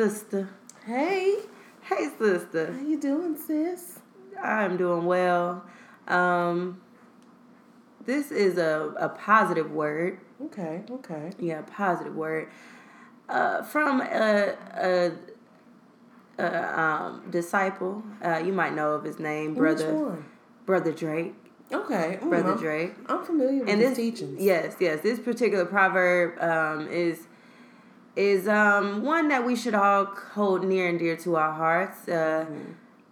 sister. Hey, Hey, sister. how you doing, sis? I'm doing well. Um, this is a, a positive word. Okay, okay. Yeah, positive word. Uh, from a, a, a um, disciple. Uh, you might know of his name, brother brother Drake. Okay, Brother I'm, Drake. I'm familiar with and his this teachings. yes yes this particular proverb um, is is um, one that we should all hold near and dear to our hearts. Uh,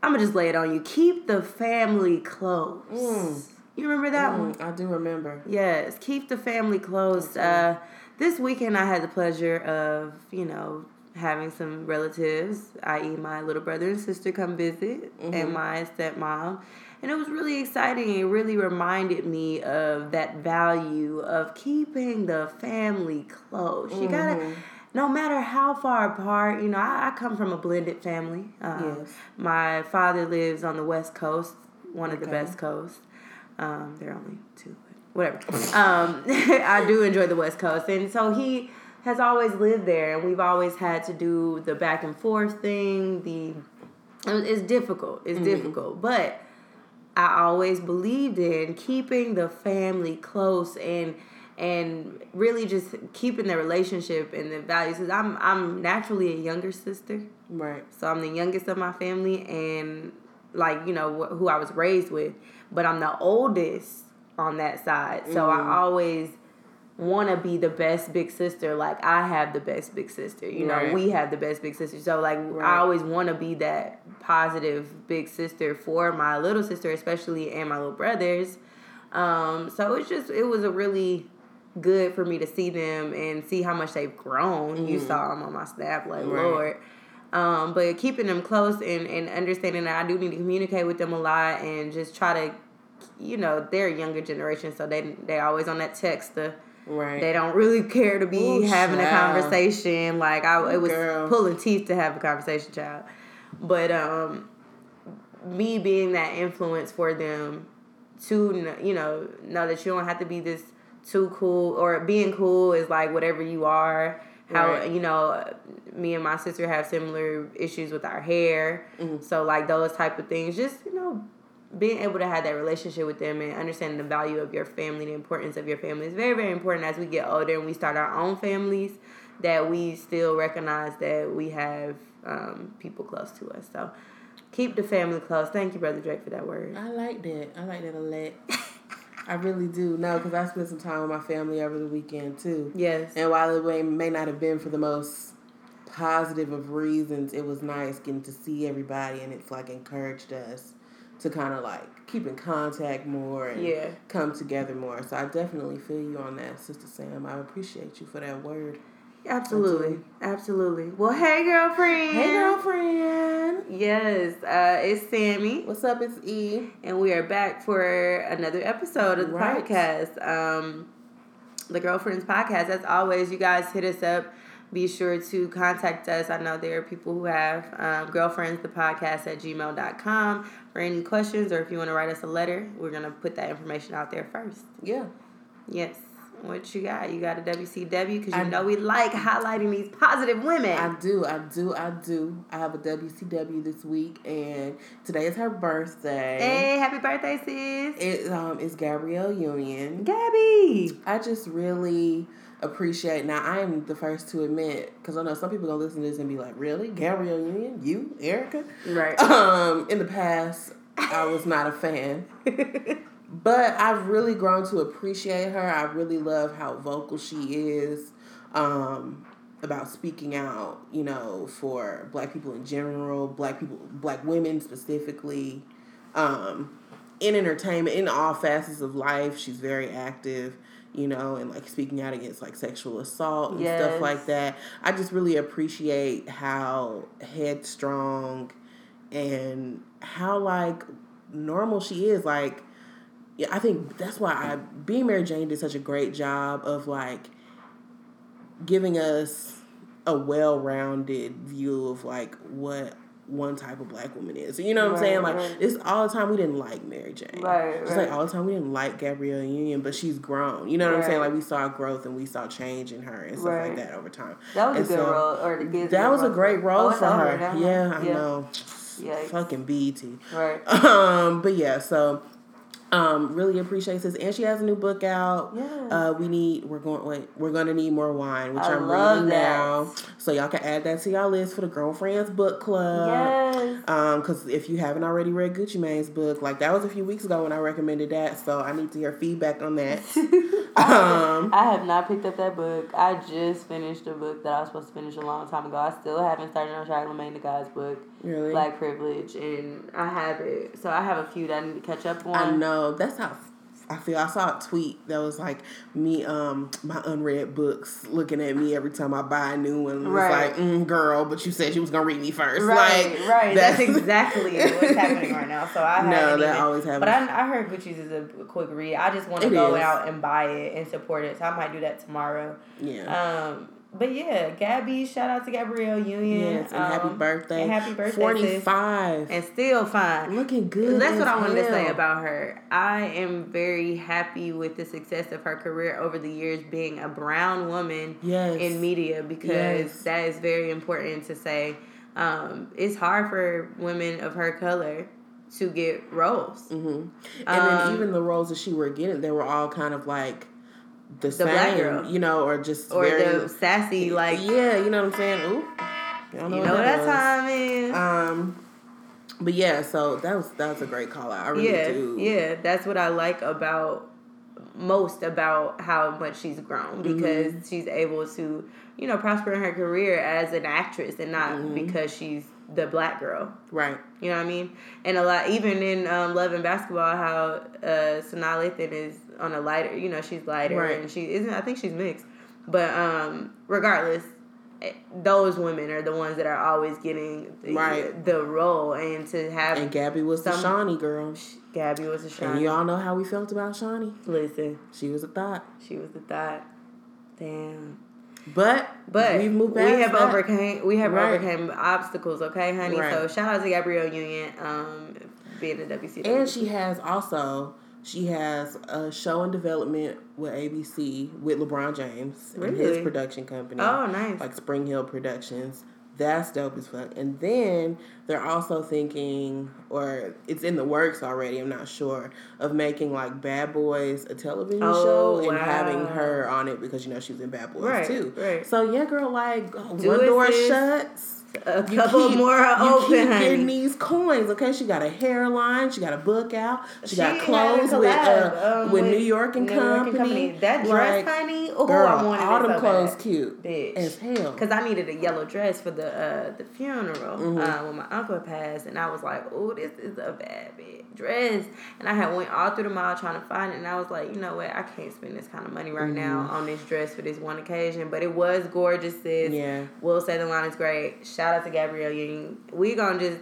i'm gonna just lay it on you. Keep the family close. Mm. you remember that one? Mm, I do remember. yes keep the family close. Uh, this weekend i had the pleasure of you know having some relatives i.e my little brother and sister come visit and my stepmom. And it was really exciting. It really reminded me of that value of keeping the family close. You gotta no matter how far apart you know i, I come from a blended family um, Yes. my father lives on the west coast one of the best coasts um, there are only two, but whatever. um, I do enjoy the West Coast, and so he has always lived there, and we've always had to do the back and forth thing. The it's difficult. It's difficult, but I always believed in keeping the family close and and really just keeping the relationship and the values. Cause I'm I'm naturally a younger sister. Right. So I'm the youngest of my family, and like you know wh- who I was raised with, but I'm the oldest on that side. So I always want to be the best big sister. Like I have the best big sister. You know, Right. we have the best big sister. So like Right. I always want to be that positive big sister for my little sister, especially and my little brothers. Um, so it's just it was a really good for me to see them and see how much they've grown. You saw them on my snap, like Right. Lord. Um, but keeping them close and, and understanding that I do need to communicate with them a lot and just try to, you know, they're a younger generation, so they they always on that text. The Right. they don't really care to be Ooh, having a conversation. Like I, it was Girl. pulling teeth to have a conversation, child. But um, me being that influence for them to you know know that you don't have to be this too cool or being cool is like whatever you are. How Right. you know, me and my sister have similar issues with our hair, Mm-hmm. so like those type of things. Just you know, being able to have that relationship with them and understanding the value of your family, the importance of your family is very, very important as we get older and we start our own families. That we still recognize that we have um, people close to us. So keep the family close. Thank you, brother Drake, for that word. I like that. I like that a lot. I really do. No, because I spent some time with my family over the weekend too. Yes. And while it may, may not have been for the most positive of reasons, it was nice getting to see everybody, and it's like encouraged us to kind of like keep in contact more and Yeah. come together more. So I definitely feel you on that, Sister Sam. I appreciate you for that word. Absolutely. Absolutely. Well, hey, girlfriend. Hey, girlfriend. Yes, uh, it's Sammy. What's up? It's E. and we are back for another episode of the Right. podcast um the girlfriends podcast as always you guys hit us up be sure to contact us i know there are people who have um, girlfriends the podcast at gmail.com for any questions or if you want to write us a letter we're going to put that information out there first Yeah. yes what you got you got a wcw because you I- know we like highlighting these positive women I do, I do, I do. I have a WCW this week, and today is her birthday. hey happy birthday sis It um is Gabrielle Union. gabby I just really appreciate. Now I am the first to admit because I know some people gonna listen to this and be like, "Really, Gabrielle Union? You, Erica?" right Um, in the past, I was not a fan, but I've really grown to appreciate her. I really love how vocal she is um, about speaking out. You know, for Black people in general, Black people, Black women specifically. Um, in entertainment, in all facets of life, she's very active. You know, and like speaking out against like sexual assault and Yes. stuff like that. I just really appreciate how headstrong and how like normal she is like yeah i think that's why i being mary jane did such a great job of like giving us a well-rounded view of like what one type of black woman is. You know what I'm saying? Like right. it's all the time we didn't like Mary Jane. Right, It's right. like all the time we didn't like Gabrielle Union, but she's grown. You know what I'm saying? Like we saw growth and we saw change in her and stuff Right. like that over time. That was And a good so, role. Or the kids That was a great role Oh, for her. now. Yeah, I know. Yikes. Fucking BET. Right. Um, but yeah, so um, really appreciates this, and she has a new book out. Yes. Uh, we need we're going wait we're gonna need more wine, which I am reading that. now, so y'all can add that to y'all list for the girlfriends book club. yes. Um, because if you haven't already read Gucci Mane's book, like that was a few weeks ago when I recommended that, so I need to hear feedback on that. um, I have not picked up that book. I just finished a book that I was supposed to finish a long time ago. I still haven't started on Charlamagne the God's book, really, Black Privilege, and I have it. So I have a few that I need to catch up on. I know that's how I feel. I saw a tweet that was like me, um, my unread books looking at me every time I buy a new one. It's Right. like, mm, girl, but you said you was gonna read me first. Right, like, right. That's, exactly what's happening right now. So I No, that even, always happens. But I, I heard Gucci's is a quick read. I just want to go is. out and buy it and support it. So I might do that tomorrow. yeah. Um, but yeah, Gabby, shout out to Gabrielle Union. Yes, and happy Um, birthday. and happy birthday, sis. Forty five. And still fine. Looking good. That's what I wanted to say about her. I am very happy with the success of her career over the years being a brown woman Yes. in media because Yes. that is very important to say. Um, it's hard for women of her color to get roles. hmm And Um, then even the roles that she were getting, they were all kind of like the, same, black girl. you know, or just Or very the sassy, like, yeah, you know what I'm saying. Ooh, you what know what that time is. Um, but yeah, so that was that was a great call out. I really yeah, do. yeah, that's what I like about most about how much she's grown Mm-hmm. because she's able to, you know, prosper in her career as an actress and not Mm-hmm. because she's the black girl. Right. You know what I mean? And a lot, even in um, Love and Basketball, how uh, Sanaa Lathan is on a lighter, you know, she's lighter Right. and she isn't. I think she's mixed, but um, regardless, eh, those women are the ones that are always getting the, Right. the role, and to have And Gabby was the Shawnee girl. Gabby was a Shawnee. And you all know how we felt about Shawnee. Listen, She was a thought. she was a thought. Damn. But But we've moved we have that. overcame we have Right. overcame obstacles, okay, honey. Right. So shout out to Gabrielle Union, um, being a WCW. And she has also she has a show in development with ABC with LeBron James and his production company. Oh, nice. Like Spring Hill Productions. That's dope as fuck. And then they're also thinking, or it's in the works already, I'm not sure, of making like Bad Boys a television Oh, show and having her on it because you know she was in Bad Boys Right, too. right. So yeah, girl, like Do one door shuts. A You couple keep- more you open, keep honey. getting these coins, okay? She got a hairline, she got a book out, she, She got clothes with uh, um, with New York and New York Company. That dress, Like, honey. Oh, girl, I wanted all them so clothes bad. cute Bitch. as hell. Cause I needed a yellow dress for the uh, the funeral Mm-hmm. uh, when my uncle passed, and I was like, "Oh, this is a bad bitch dress." And I had went all through the mall trying to find it, and I was like, "You know what? I can't spend this kind of money right now Mm-hmm. on this dress for this one occasion." But it was gorgeous, sis. Yeah. Will say the line is great. Shout out to Gabrielle Union. We gonna just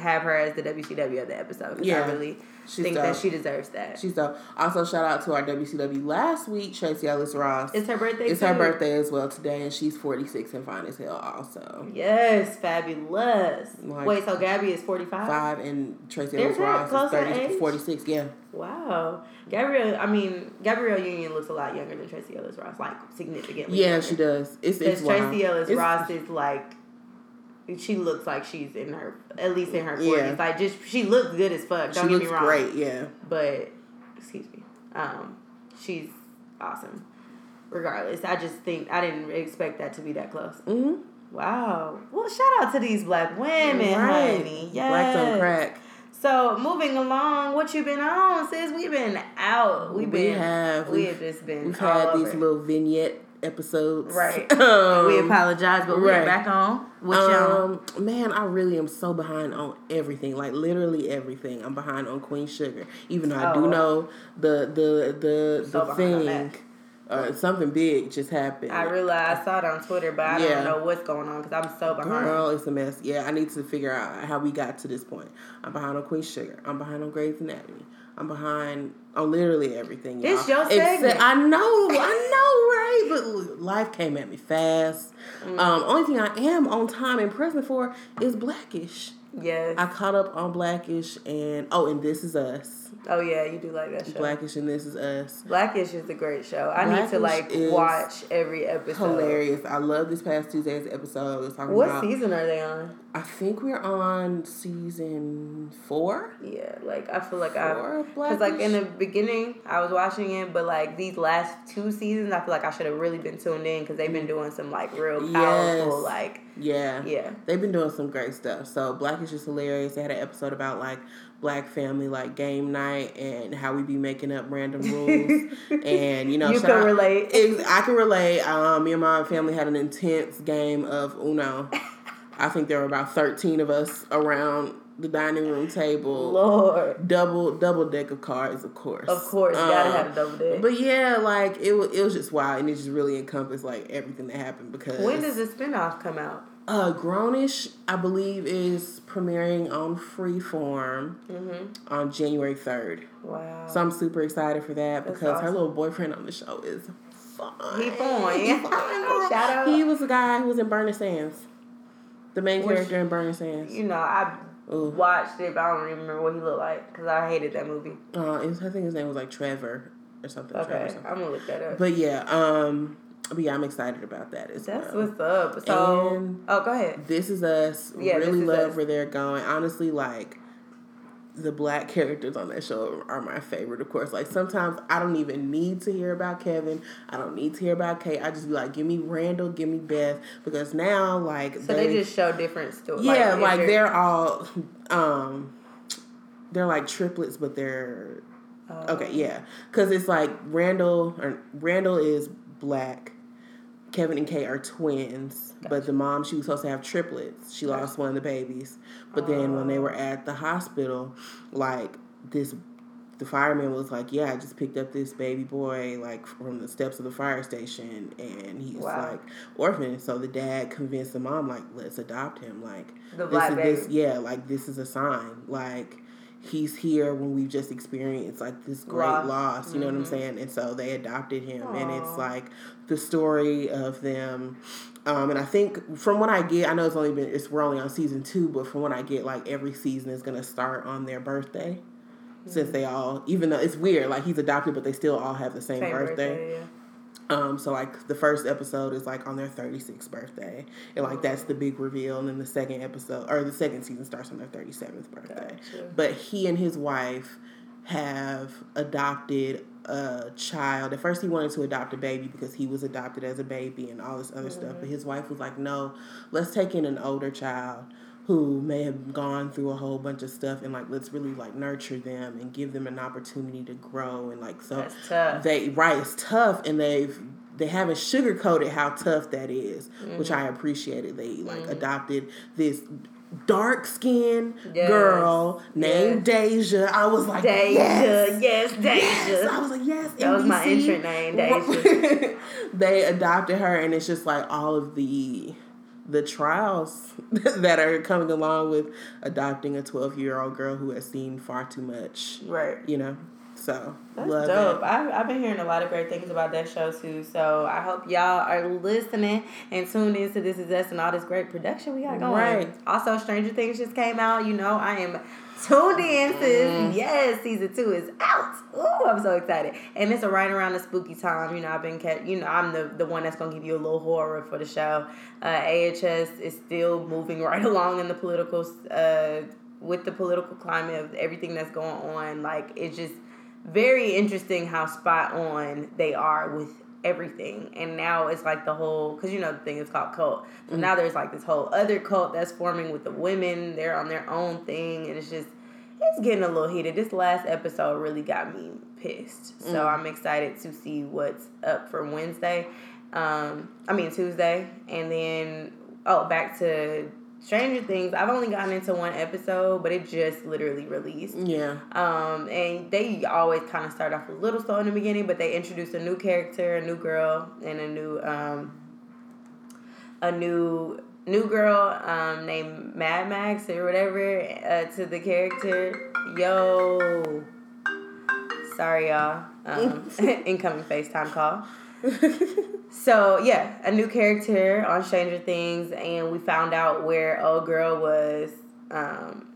have her as the WCW of the episode. Yeah. I really She's think dope. that she deserves that. She's dope. Also, shout out to our WCW last week, Tracee Ellis Ross. it's her birthday. It's her birthday as well today, and she's 46 and fine as hell, also. Yes, fabulous. Like- Wait, so Gabby is forty five. Five, and Tracee They're Ellis Ross is in 30, 46. Yeah. Wow, Gabrielle. I mean, Gabrielle Union looks a lot younger than Tracee Ellis Ross, like significantly. Yeah, younger. she does. It's, it's. Tracee Ellis It's- Ross is like, she looks like she's in her, at least in her Yeah. forties. Like, just she looks good as fuck. Don't She get me wrong. great, yeah. But excuse me, um, she's awesome. Regardless, I just think I didn't expect that to be that close. Mm-hmm. Wow. Well, shout out to these black women, Right. honey. Yes. Black don't crack. So moving along, what you been on, sis? We've been out. We've We been. have. We We've- just been. We've had these little vignette episodes. Right. Um, we apologize, but we're right. back on. What y'all? Um, man, I really am so behind on everything. Like literally everything. I'm behind on Queen Sugar, even though I Oh. do know the the the So the thing. Uh, something big just happened. I realized I saw it on Twitter, but I Yeah. don't know what's going on because I'm so behind. Girl, it's a mess. Yeah, I need to figure out how we got to this point. I'm behind on Queen Sugar. I'm behind on Grey's Anatomy. I'm behind on literally everything. Y'all. It's your Except- segment. I know, I know, right? But life came at me fast. Mm. Um, only thing I am on time and present for is Blackish. Yes. I caught up on Blackish and oh, and This Is Us. Oh yeah, you do like that show. Blackish and This Is Us. Blackish is a great show. I need to like watch every episode. Hilarious. I love this past Tuesday's episode. It was talking What about, season are they on? I think we're on season four. Yeah, like I feel like I because like in the beginning I was watching it, but like these last two seasons, I feel like I should have really been tuned in because they've been doing some like real powerful Yes. like Yeah. yeah. They've been doing some great stuff. So Blackish is hilarious. They had an episode about like black family like game night and how we be making up random rules. and you know, You can out- relate. Ex- I can relate. Um, me and my family had an intense game of Uno. I think there were about thirteen of us around the dining room table. Lord, Double double deck of cards, of course. of course, gotta Um, have a double deck. But yeah, like it was, it was just wild, and it just really encompassed like everything that happened because When does the spinoff come out? Uh, Grownish, I believe, is premiering on Freeform Mm-hmm. on January 3rd. Wow. So I'm super excited for that That's because her little boyfriend on the show is fun. He fine, girl. Shout out. He was the guy who was in Burning Sands. The main Which- character in Burning Sands. you know, I Ooh. watched it, but I don't remember what he looked like because I hated that movie. Uh, was, I think his name was like Trevor or something. Trevor Okay, something. I'm gonna look that up. But yeah, um, but yeah, I'm excited about that as That's well. what's up. So, And- oh, go ahead. This is us. Yeah, really love Us. where they're going. Honestly, like the black characters on that show are my favorite. Of course, like sometimes I don't even need to hear about Kevin. I don't need to hear about Kate. I just be like, give me Randall, give me Beth, because now like So they just show different stories. yeah, like they're- they're all um they're like triplets, but they're Oh. Okay, yeah, because it's like Randall or Randall is black. Kevin and Kate are twins, but the mom she was supposed to have triplets. She lost one of the babies, but then when they were at the hospital, like this, the fireman was like, "Yeah, I just picked up this baby boy like from the steps of the fire station, and he's Wow. like orphan." So the dad convinced the mom like, "Let's adopt him." Like The this black is baby. this, yeah, like this is a sign. Like he's here when we've just experienced like this great Loss. loss. You know what I'm Mhm. saying? And so they adopted him, and it's like the story of them. Um, and I think from what I get, I know it's only been it's we're only on season two, but from what I get, like every season is gonna start on their birthday. Since Mm-hmm. they all, even though it's weird, like he's adopted, but they still all have the same, Same birthday. birthday, yeah. Um, so like the first episode is like on their 36th birthday, and like that's the big reveal. And then the second episode or the second season starts on their 37th birthday. Gotcha. But he and his wife have adopted a child. At first, he wanted to adopt a baby because he was adopted as a baby and all this other stuff. But his wife was like, "No, let's take in an older child." Who may have gone through a whole bunch of stuff and like let's really like nurture them and give them an opportunity to grow and like so That's tough. they right it's tough and they've they haven't sugarcoated how tough that is, which Mm-hmm. I appreciated. They like adopted this dark skinned Yes. girl named Deja. I was like, Deja, yes. yes, Deja. Yes. I was like, yes. That was my NBC. entrant name, Deja. they adopted her, and it's just like all of the the trials that are coming along with adopting a twelve year old girl who has seen far too much. Right. You know, so That's love dope. it. I've, I've been hearing a lot of great things about that show too. So I hope y'all are listening and tuned into This Is Us and all this great production we got going. Right. Also, Stranger Things just came out. You know, I am tuned in, sis. Mm. Yes, season two is out. Ooh, I'm so excited. And it's a right around the spooky time. You know, I've been kept, you know, I'm the, the one that's going to give you a little horror for the show. Uh, AHS is still moving right along in the political, uh, with the political climate of everything that's going on. Like, it's just very interesting how spot on they are with everything. And now it's like the whole because you know the thing is called cult. So now there's like this whole other cult that's forming with the women. They're on their own thing. And it's just it's getting a little heated. This last episode really got me pissed. So i'm excited to see what's up for wednesday. Um i mean tuesday. And then oh back to stranger things i've only gotten into one episode but it just literally released Yeah. um, and they always kind of start off a little slow in the beginning, but they introduce a new character, a new girl, and a new um, a new new girl um, named Mad Max or whatever uh, to the character. Yo, sorry y'all. Um, incoming FaceTime call. So yeah, a new character on Stranger Things, and we found out where old girl was Um,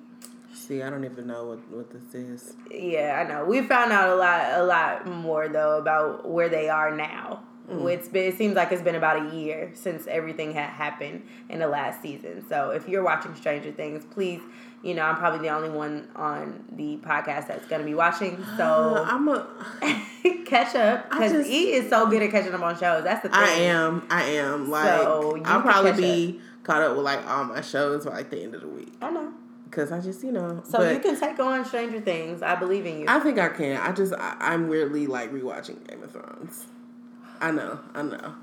See, I don't even know what, what this is. yeah, I know. We found out a lot, a lot more though about where they are now. Mm. It's been, it seems like it's been about a year since everything had happened in the last season. So if you're watching Stranger Things, please, you know, I'm probably the only one on the podcast that's going to be watching. So I'm a. catch up because he is so good at catching up on shows. That's the thing. I am. I am. Like So, I'll probably be caught up with like all my shows by like the end of the week I know. because I just you know. So but you can take on Stranger Things. I believe in you. I think I can. I just I, I'm weirdly like rewatching Game of Thrones. I know. I know.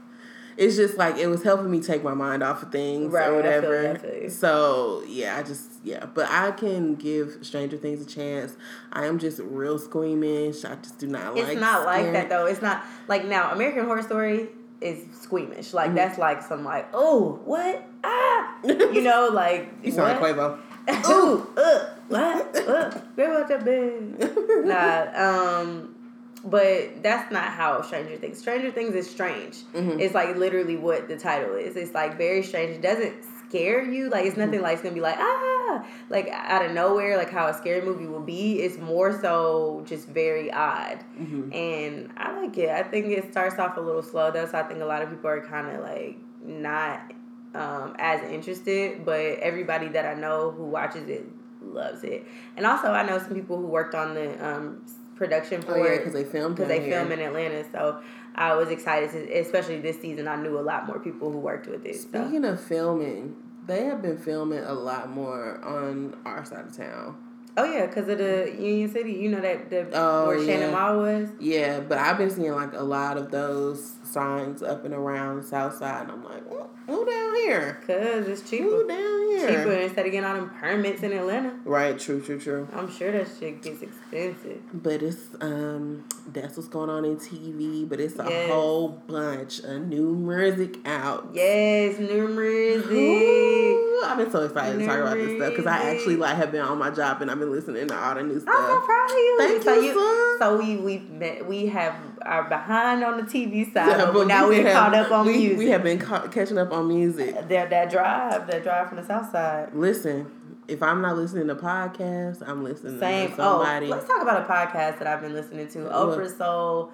It's just like it was helping me take my mind off of things Right, or whatever. So yeah, I just yeah, but I can give Stranger Things a chance. I am just real squeamish. I just do not like. it's not like that though. It's not like now American Horror Story is squeamish. Like Mm-hmm. that's like some like oh what ah you know like You sound like Quavo. Ooh, uh, what? Uh, grab out that bed. Nah, um, but that's not how Stranger Things. Stranger Things is strange. Mm-hmm. It's like literally what the title is. It's like very strange. It doesn't scare you. Like it's nothing like it's gonna be like ah, like out of nowhere, like how a scary movie will be. It's more so just very odd, Mm-hmm. and I like it. I think it starts off a little slow though, so I think a lot of people are kind of like not um, as interested, but everybody that I know who watches it loves it. And also, I know some people who worked on the um, production for Oh yeah, it because they filmed because they here. film in Atlanta. So I was excited to, especially this season. I knew a lot more people who worked with it. So. Speaking of filming, they have been filming a lot more on our side of town. Oh yeah, because of the Union City. You know that the Oh, where Shannon. Mall was. Yeah, but I've been seeing like a lot of those signs up and around the south side. And I'm like, "Well, who down here? Cause it's cheaper. Who down here? Cheaper instead of getting all them permits in Atlanta. Right, true, true, true. I'm sure that shit gets expensive. But it's um that's what's going on in TV, but it's a Yes. whole bunch of new music out. Yes, numerous. Ooh, I've been so excited to talk about this stuff because I actually like have been on my job and I've been listening to all the new stuff. I'm so proud of you. Thank so you, son. So we we met, we have are behind on the TV side, But, now we we're have- caught up on we, music. We have been ca- catching up on music. that that drive, that drive from the south side. Listen, if I'm not listening to podcasts, I'm listening Same. to somebody. Oh, let's talk about a podcast that I've been listening to. Oprah Soul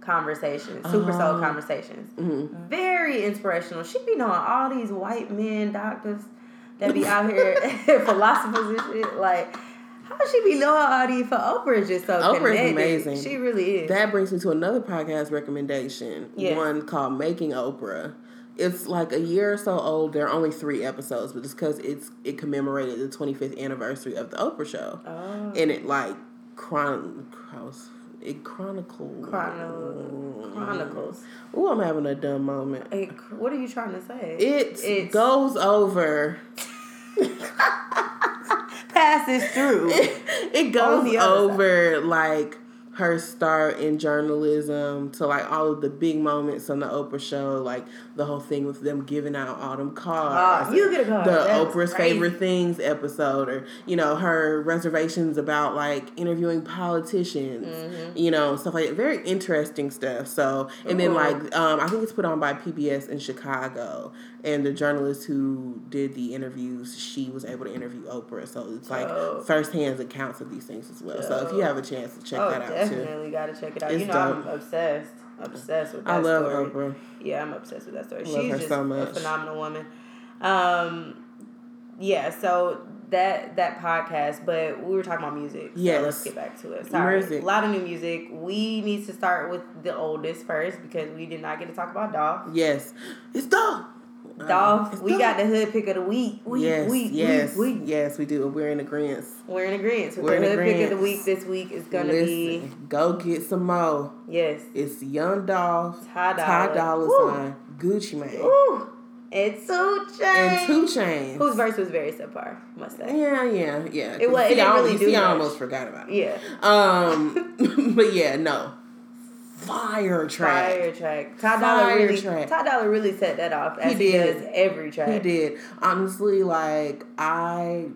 Conversations, Super Soul Oh. Conversations. Mhm. Very inspirational. She be knowing all these white men doctors that be out here philosophers and shit. Like, how she be knowing all these? For Oprah is just so Oprah is connected. amazing. She really is. That brings me to another podcast recommendation. Yes. One called Making Oprah. It's like a year or so old. There are only three episodes, but it's because it's it commemorated the 25th anniversary of the Oprah show, oh. and it like chron it chronicles Chrono- Chronicles. Oh, I'm having a dumb moment. Hey, what are you trying to say? It goes over. passes through. it On goes over like her start in journalism to like all of the big moments on the Oprah show, like the whole thing with them giving out all them cards. Ah, you get a card. The That was Oprah's crazy. favorite things episode, or you know her reservations about like interviewing politicians, Mm-hmm. you know stuff like that. Very interesting stuff. So and then like um, I think it's put on by PBS in Chicago, and the journalist who did the interviews, she was able to interview Oprah. So it's like Oh. firsthand accounts of these things as well. So if you have a chance to check oh, that out definitely gotta check it out. It's you know, I'm obsessed, obsessed with that I love story. Oprah. Yeah, I'm obsessed with that story. Love She's her just so a phenomenal woman. Um, yeah. So that that podcast, but we were talking about music. So Yes. let's get back to it. Sorry, Music. a lot of new music. We need to start with the oldest first because we did not get to talk about Dolph. Yes, it's Dolph. Dolph, we got the hood pick of the week. Week, yes, week, yes, week, week. yes, we do. We're in agreement. We're in agreement. So We're the in hood pick of the week this week is gonna Listen, go get some mo. yes, It's Young Dolph, Ty Ty Dolla. Dolla Woo. Sign, Gucci Mane, Ooh, it's Two Chainz. and Two Chainz. Whose verse was very subpar, must say. Yeah, yeah, yeah. It wa- it didn't I, really you do see, I much. almost forgot about it. Yeah. Um, but yeah, no. Fire track. Fire track. Ty Dolla Fire really track. Ty Dolla really set that off as He he, did. does every track. He did. Honestly, like I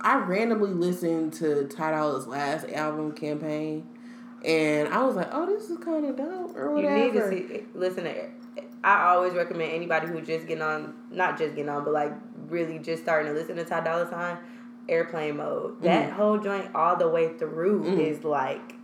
I randomly listened to Ty Dolla's last album campaign and I was like, Oh, this is kinda dope or You need to see listen to I always recommend anybody who just getting on not just getting on, but like really just starting to listen to Ty Dolla Sign, Airplane Mode. That mm-hmm. whole joint all the way through mm-hmm. is like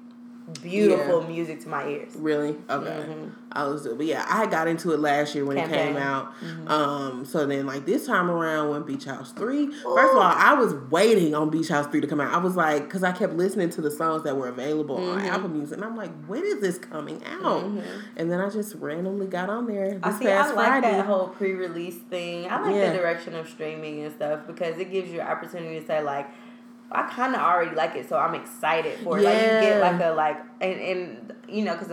beautiful Yeah. music to my ears. Really? Okay. Mhm. I was, but yeah, I got into it last year when it came out. Um, so then like this time around when Beach House three. First of all, I was waiting on Beach House Three to come out. I was like, because I kept listening to the songs that were available on Mm-hmm. Apple Music, and I'm like, when is this coming out? And then I just randomly got on there I see. I like Friday. that whole pre-release thing. I like Yeah. the direction of streaming and stuff because it gives you opportunity to say like, I kind of already like it, so I'm excited for it. Like you get like a like, and and you know, because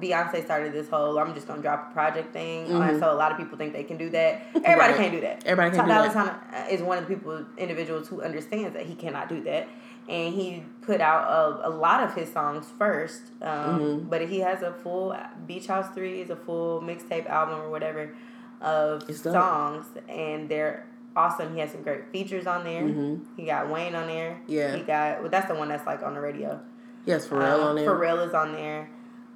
Beyonce started this whole I'm just gonna drop a project thing, and so a lot of people think they can do that. Everybody Mm-hmm. Right. can't do that. Everybody Ty can't do that. Is one of the people individuals who understands that he cannot do that. And he put out a, a lot of his songs first, um, Mm-hmm. but he has a full Beach House Three is a full mixtape album or whatever of songs, and they're awesome. He has some great features on there. He got Wayne on there. Mm-hmm. Yeah. he got well. That's the one that's like on the radio. yes, Pharrell Um, on there. Pharrell is on there.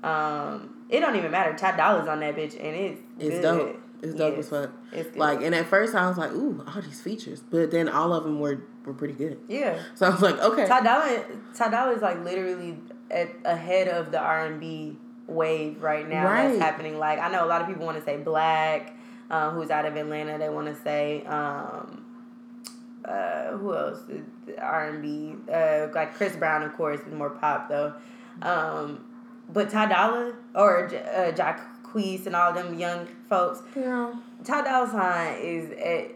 Um, it don't even matter. Ty Dolla's on that bitch, and it's It's good. dope. It's dope Yes. as fuck. It's good. Like, and at first I was like, ooh, all these features, but then all of them were were pretty good. yeah. So I was like, okay, Ty Dolla, Ty Dolla is like literally at ahead of the R and B wave right now Right. that's happening. Like I know a lot of people want to say Black, uh, who's out of Atlanta. They want to say um, uh, who else? R and B, uh, like Chris Brown, of course, is more pop though. Um, but Ty Dolla or J- uh, Jacquees and all them young folks, girl. Ty Dolla Sign is eh,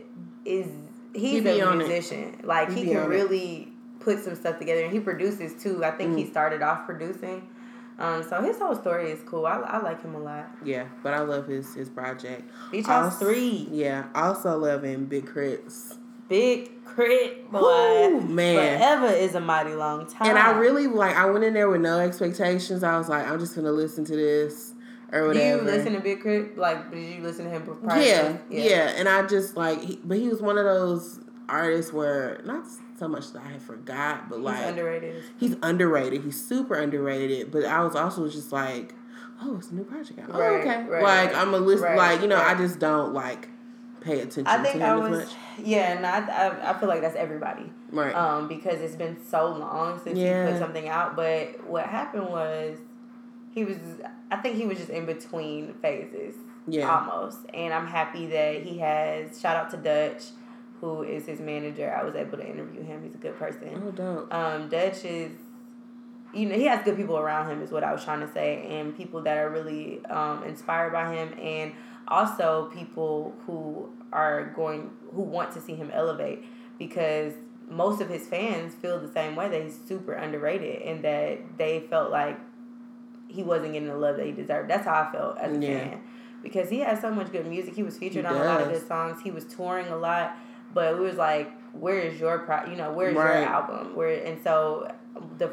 is he's be a on it. musician. Like He he, can on it. really put some stuff together, and he produces too. I think he Mm. started off producing. Um, so his whole story is cool. I, I like him a lot. Yeah, but I love his his project. Beach House Three, Yeah, also loving Big K.R.I.T.'s. Big K.R.I.T. boy. Ooh, man. Forever is a mighty long time. And I really like. I went in there with no expectations. I was like, I'm just gonna listen to this or do whatever. you listen to Big K.R.I.T.? Like, did you listen to him prior? yeah, to- yeah, And I just like, he, but he was one of those artists where not so much that I had forgot, but He's like underrated. he's underrated. He's super underrated. But I was also just like, oh, it's a new project out. Oh, okay. right, like right. I'm a list. Right, like you know, I just don't like pay attention I to think I was, much. yeah, and I, I, I feel like that's everybody. Right. um, because it's been so long since Yeah. he put something out. But what happened was he was, I think he was just in between phases, Yeah. almost. And I'm happy that he has. Shout out to Dutch, who is his manager. I was able to interview him. He's a good person. oh, dope. Um, Dutch is, you know, he has good people around him, is what I was trying to say, and people that are really um, inspired by him, and also people who are going, who want to see him elevate, because most of his fans feel the same way that he's super underrated, and that they felt like he wasn't getting the love that he deserved. That's how I felt as a Yeah. fan, because he has so much good music. He was featured He on a lot of does. good songs. He was touring a lot, but we was like, where is your pro? You know, where's Right. your album? Where and so the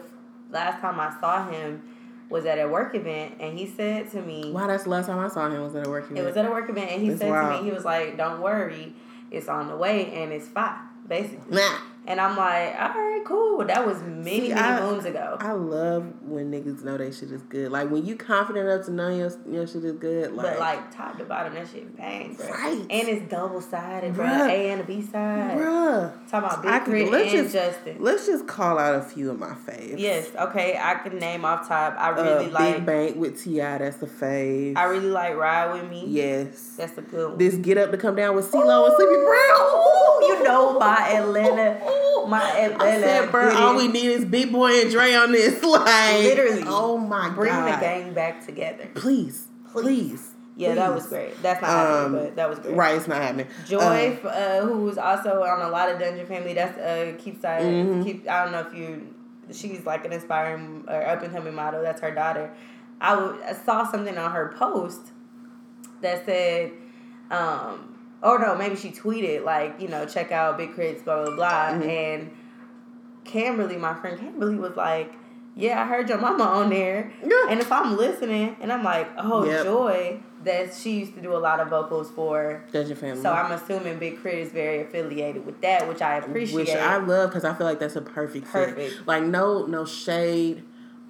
last time I saw him was at a work event, and he said to me, Wow, that's the last time I saw him was at a work event. it was at a work event, and he That's said to me, he was like, "Don't worry, it's on the way, and it's fine." Basically, Nah. And I'm like, "All right, cool." That was many, See, many I- moons ago. I love when niggas know they shit is good. Like when you confident enough to know your your shit is good. Like, but like top to bottom, that shit bang, bro. Right. And it's double sided, bro. A and the B side. bruh, Talking about I Big K.R.I.T. let's and just- Justin. let's just call out a few of my faves. Yes, okay. I can name off top. I uh, really Big like. Bank with Ti. That's the fave. I really like Ride with Me. yes. That's a good one. This get up to come down with CeeLo and Sleepy Brown. Ooh, you know my Atlanta, my Atlanta. I said, bro, all we need is Big Boy and Dre on this. Like, Literally. Oh my bring god. the gang back together. Please, please. Yeah, that was great. That's not Um, happening, but that was great. Right, it's not happening. Joi, uh, who's also on a lot of Dungeon Family. That's uh, keep side. Mhm. Keep. I don't know if you. She's like an inspiring or up and coming model. That's her daughter. I, w- I saw something on her post that said, um, or no, maybe she tweeted like, you know, check out Big K.R.I.T.'s, blah blah blah, Mhm. and Camberly, my friend Camberly, was like, "Yeah, I heard your mama on there." Yeah. And if I'm listening, and I'm like, "Oh, Yep. Joi," that she used to do a lot of vocals for. Dungeon Family. So I'm assuming Big K.R.I.T. is very affiliated with that, which I appreciate. Which I love because I feel like that's a perfect fit. Perfect. Like no no shade,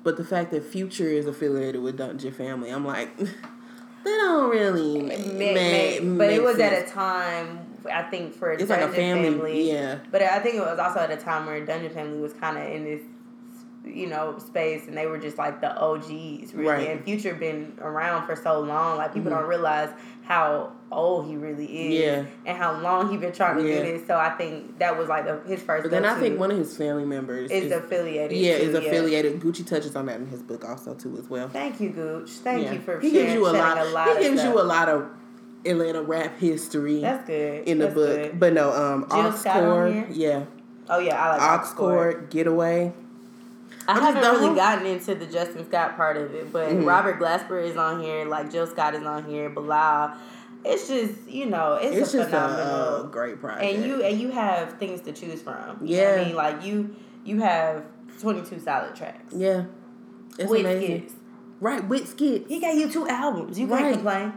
but the fact that Future is affiliated with Dungeon Family, I'm like, they don't really May- ma- may- but it was sense. at a time I think for It's Dungeon like a family, family, yeah. But I think it was also at a time where Dungeon Family was kind of in this, you know, space, and they were just like the OGs, really. Right. And Future been around for so long, like people Mhm. don't realize how old he really is, Yeah. and how long he been trying to Yeah. do this. So I think that was like the, his first. But then I think one of his family members is is, affiliated. yeah too, is affiliated. Gucci touches on that in his book also too as well. Thank you, Gooch. Thank Yeah. you for he sharing, gives you a lot. a lot he gives stuff. you a lot of Atlanta rap history That's good. in the That's book. good. But no, um, Jill Scott on here? Aux Cord, yeah, Oh yeah, I like Oxford. Aux Cord, Getaway. I haven't really gotten into the Justin Scott part of it, but Mhm. Robert Glasper is on here, like Jill Scott is on here, Bilal. It's just you know, it's, It's a just a, phenomenal. uh, great project. and you and you have things to choose from. Yeah. I mean, like you you have twenty two solid tracks. yeah, it's with amazing. skits. Right, with skits. He gave you two albums. You can't complain.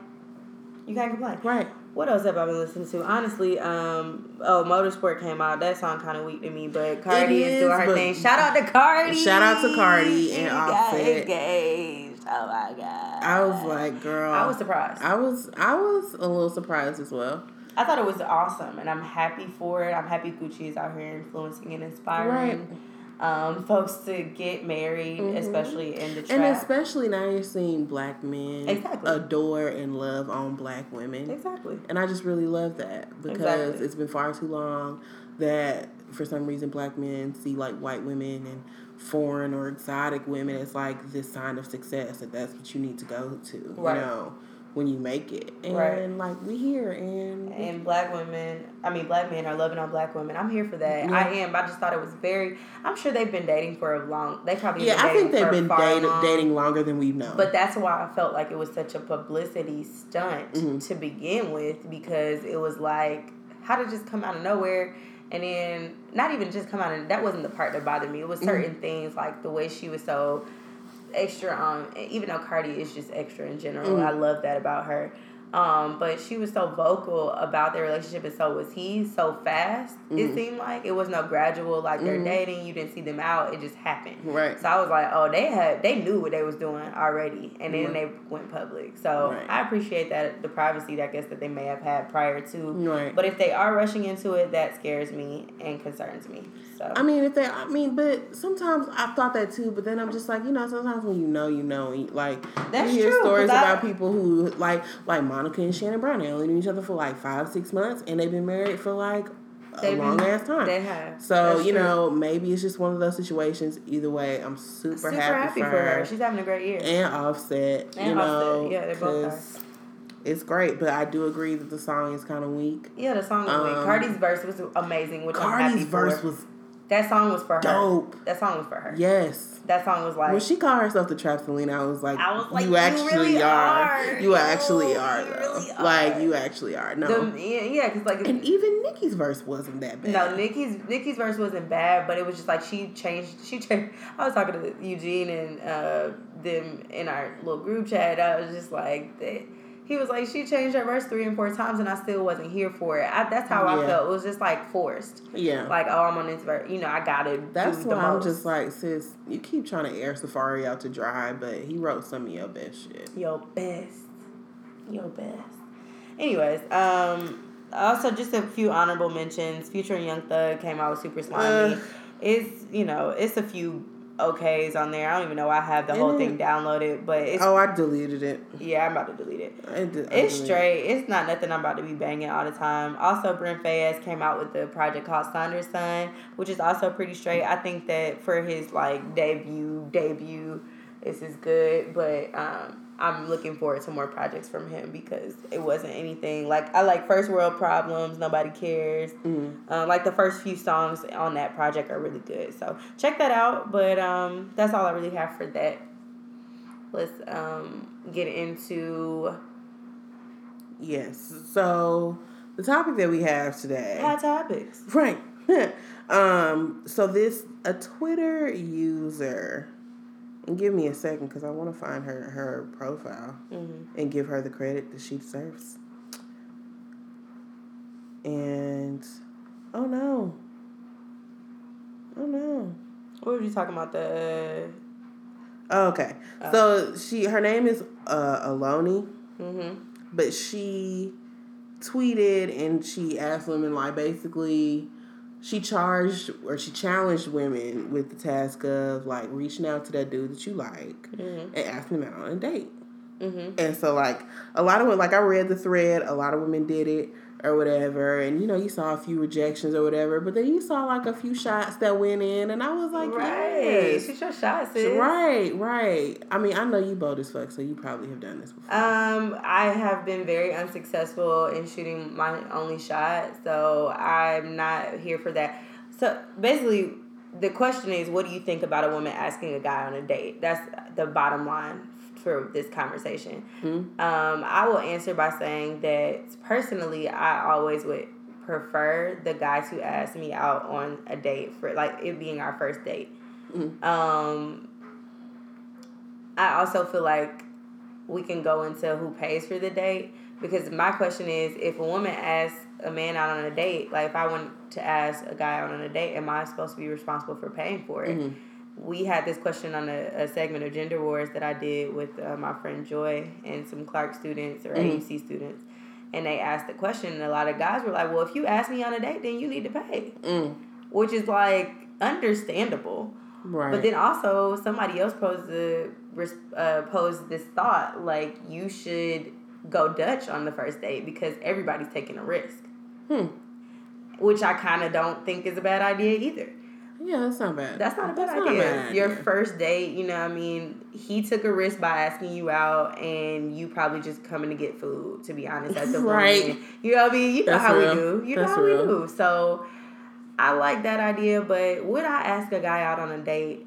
You can't complain. Right. What else have I been listening to? Honestly, um, oh, Motorsport came out. That song kind of weak to me, but Cardi is, is, doing her thing. Shout out to Cardi. Shout out to Cardi and got Offset. engaged. Oh my god. I was like, girl. I was surprised. I was I was a little surprised as well. I thought it was awesome, and I'm happy for it. I'm happy Gucci is out here influencing and inspiring um, folks to get married, Mhm. especially in the trap. And especially now you're seeing black men Exactly. adore and love on black women. exactly. And I just really love that because Exactly. it's been far too long that for some reason black men see like white women and foreign or exotic women as like this sign of success that that's what you need to go to, Right. you know, when you make it. And Right. like we here and and black women i mean black men are loving on black women i'm here for that Yeah. i am i just thought it was very i'm sure they've been dating for a long they probably yeah, I think they've been dating, long. dating longer than we've known. but that's why i felt like it was such a publicity stunt Mhm. to begin with because it was like how did just come out of nowhere and then not even just come out of that wasn't the part that bothered me it was Mm-hmm. certain things like the way she was so extra on even though Cardi is just extra in general. Mhm. I love that about her. Um, but she was so vocal about their relationship and so was he so fast it Mhm. seemed like it was no gradual like they're Mhm. dating you didn't see them out it just happened right. so I was like oh they had they knew what they was doing already and then Right. they went public so Right. I appreciate that the privacy I guess that they may have had prior to Right. but if they are rushing into it that scares me and concerns me so I mean, if they, I mean, but sometimes I thought that too. But then I'm just like, you know, sometimes when you know, you know, like That's you hear true, stories 'cause I- about people who like, like Monica and Shannon Brown. They only knew each other for like five, six months, and they've been married for like a They've been- long ass time. they have so That's you true. know, maybe it's just one of those situations. Either way, I'm super, super happy, for, her. she's having a great year and Offset, And you know, Offset. Yeah, they both are. it's great. But I do agree that the song is kind of weak. Yeah, the song weak. Um, Cardi's verse was amazing, which I'm happy Cardi's verse for. was that song was for her. dope. That song was for her. Yes. That song was like when she called herself the Trap Selena, I was like, I was like, you you actually really are. are. You actually are, though. really Like, you actually are. No. the, yeah, because like and even Nicki's verse wasn't that bad. no, Nicki's Nicki's verse wasn't bad, but it was just like she changed. She changed. I was talking to Eugene and uh, them in our little group chat. I was just like, they, he was like, she changed her verse three and four times, and I still wasn't here for it. I, that's how I felt. It was just like forced. Yeah. Like, oh, I'm on this verse. You know, I got it. That's why I'm most. just like, sis, you keep trying to air Safaree out to dry, but he wrote some of your best shit. Your best. Your best. Anyways, um, also just a few honorable mentions. Future and Young Thug came out with Super Slimey. Uh. it's you know, it's a few okays on there. I don't even know why I have the whole thing downloaded, but it's Oh, I deleted it. yeah, I'm about to delete it. I did, I It's straight. It's not nothing I'm about to be banging all the time. Also, Brent Faiyaz came out with the project called Sonder Son, which is also pretty straight. I think that for his like debut, debut, this is good. But um, I'm looking forward to more projects from him because it wasn't anything like I like First World Problems. Nobody cares. Mm. Uh, like the first few songs on that project are really good. So check that out. But um, that's all I really have for that. Let's um, get into Yes. So, the topic that we have today. hot topics. Right. um. So this a Twitter user. Give me a second because I want to find her her profile Mm-hmm. and give her the credit that she deserves. And oh no. Oh no. What were you talking about? The Oh, okay. Oh. So she her name is uh Aloni, mm-hmm. but she tweeted and she asked women like basically she charged or she challenged women with the task of like reaching out to that dude that you like mm-hmm. and asking him out on a date. Mm-hmm. And so like a lot of women, like I read the thread, a lot of women did it or whatever, and you know you saw a few rejections or whatever, but then you saw like a few shots that went in, and I was like, right, yes. shoot your shots, sis. Right, right. I mean, I know you bold as fuck, so you probably have done this before. Um, I have been very unsuccessful in shooting my only shot, so I'm not here for that. So basically, the question is, what do you think about a woman asking a guy on a date? That's the bottom line for this conversation. Mm-hmm. Um, I will answer by saying that personally, I always would prefer the guys who ask me out on a date for like it being our first date. Mm-hmm. Um, I also feel like we can go into who pays for the date because my question is if a woman asks a man out on a date, like if I want to ask a guy out on a date, am I supposed to be responsible for paying for it? Mm-hmm we had this question on a, a segment of Gender Wars that I did with uh, my friend Joi and some Clark students or mm-hmm. AUC students. And they asked the question, and a lot of guys were like, Well, if you ask me on a date, then you need to pay. Mm. Which is like understandable. Right. But then also, somebody else posed, the, uh, posed this thought like, you should go Dutch on the first date because everybody's taking a risk. Hmm. Which I kind of don't think is a bad idea either. Yeah, that's not bad. That's not a bad, idea. Not bad idea. Your first date, you know, I mean, he took a risk by asking you out, and you probably just coming to get food. To be honest, at the right. Moment. You know, what I mean, you know how real. we do. You that's know how real. we do. So, I like that idea. But would I ask a guy out on a date?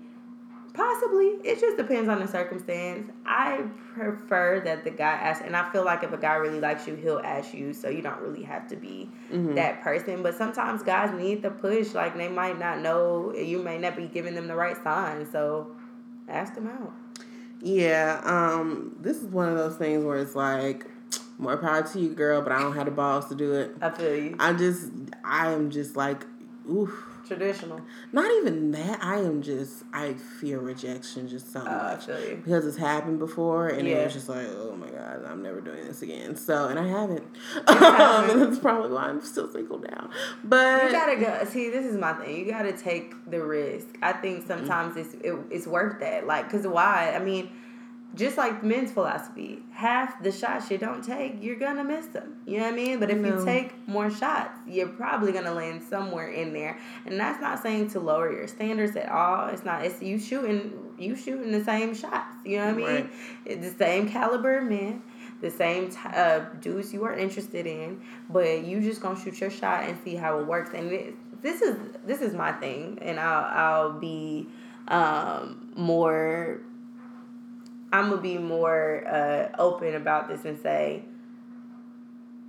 Possibly. It just depends on the circumstance. I prefer that the guy asks, and I feel like if a guy really likes you, he'll ask you, so you don't really have to be mm-hmm. that person. But sometimes guys need the push. Like they might not know, you may not be giving them the right sign. So ask them out. Yeah, um, this is one of those things where it's like, more power to you, girl, but I don't have the balls to do it. I feel you. I just, I am just like, oof Traditional. Not even that. I am just I fear rejection just so uh, much because it's happened before, and yeah. it was just like, oh my god, I'm never doing this again. So, and I haven't. um, and that's probably why I'm still single now. But you gotta go. See, this is my thing. You gotta take the risk. I think sometimes mm-hmm. it's it, it's worth that. Like, cause why? I mean just like men's philosophy, half the shots you don't take, you're gonna miss them. You know what I mean? But if no. you take more shots, you're probably gonna land somewhere in there. And that's not saying to lower your standards at all. It's not. It's you shooting. You shooting the same shots. You know what I mean? Right. It's the same caliber men, the same t- uh, dudes you are interested in, but you just gonna shoot your shot and see how it works. And it, this is this is my thing, and I'll I'll be um, more I'm gonna be more uh, open about this and say,